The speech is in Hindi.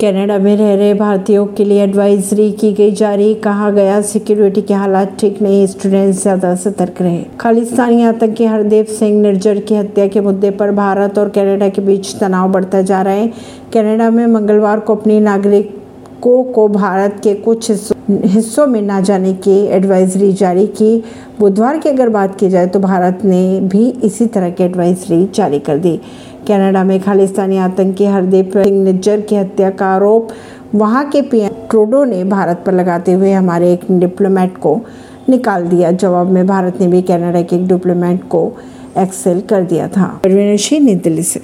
कनाडा में रह रहे भारतीयों के लिए एडवाइजरी की गई जारी। कहा गया सिक्योरिटी के हालात ठीक नहीं स्टूडेंट्स ज़्यादा सतर्क रहे। खालिस्तानी आतंकी हरदेव सिंह निर्जर की हत्या के मुद्दे पर भारत और कनाडा के बीच तनाव बढ़ता जा रहा है। कनाडा में मंगलवार को अपनी नागरिकों को भारत के कुछ हिस्सों में ना जाने की एडवाइजरी जारी की। बुधवार की अगर बात की जाए तो भारत ने भी इसी तरह की एडवाइजरी जारी कर दी। कनाडा में खालिस्तानी आतंकी हरदीप सिंह निज्जर की हत्या का आरोप वहाँ के पीएम ट्रूडो ने भारत पर लगाते हुए हमारे एक डिप्लोमेट को निकाल दिया। जवाब में भारत ने भी कनाडा के एक डिप्लोमेट को एक्सेल कर दिया था। नई दिल्ली से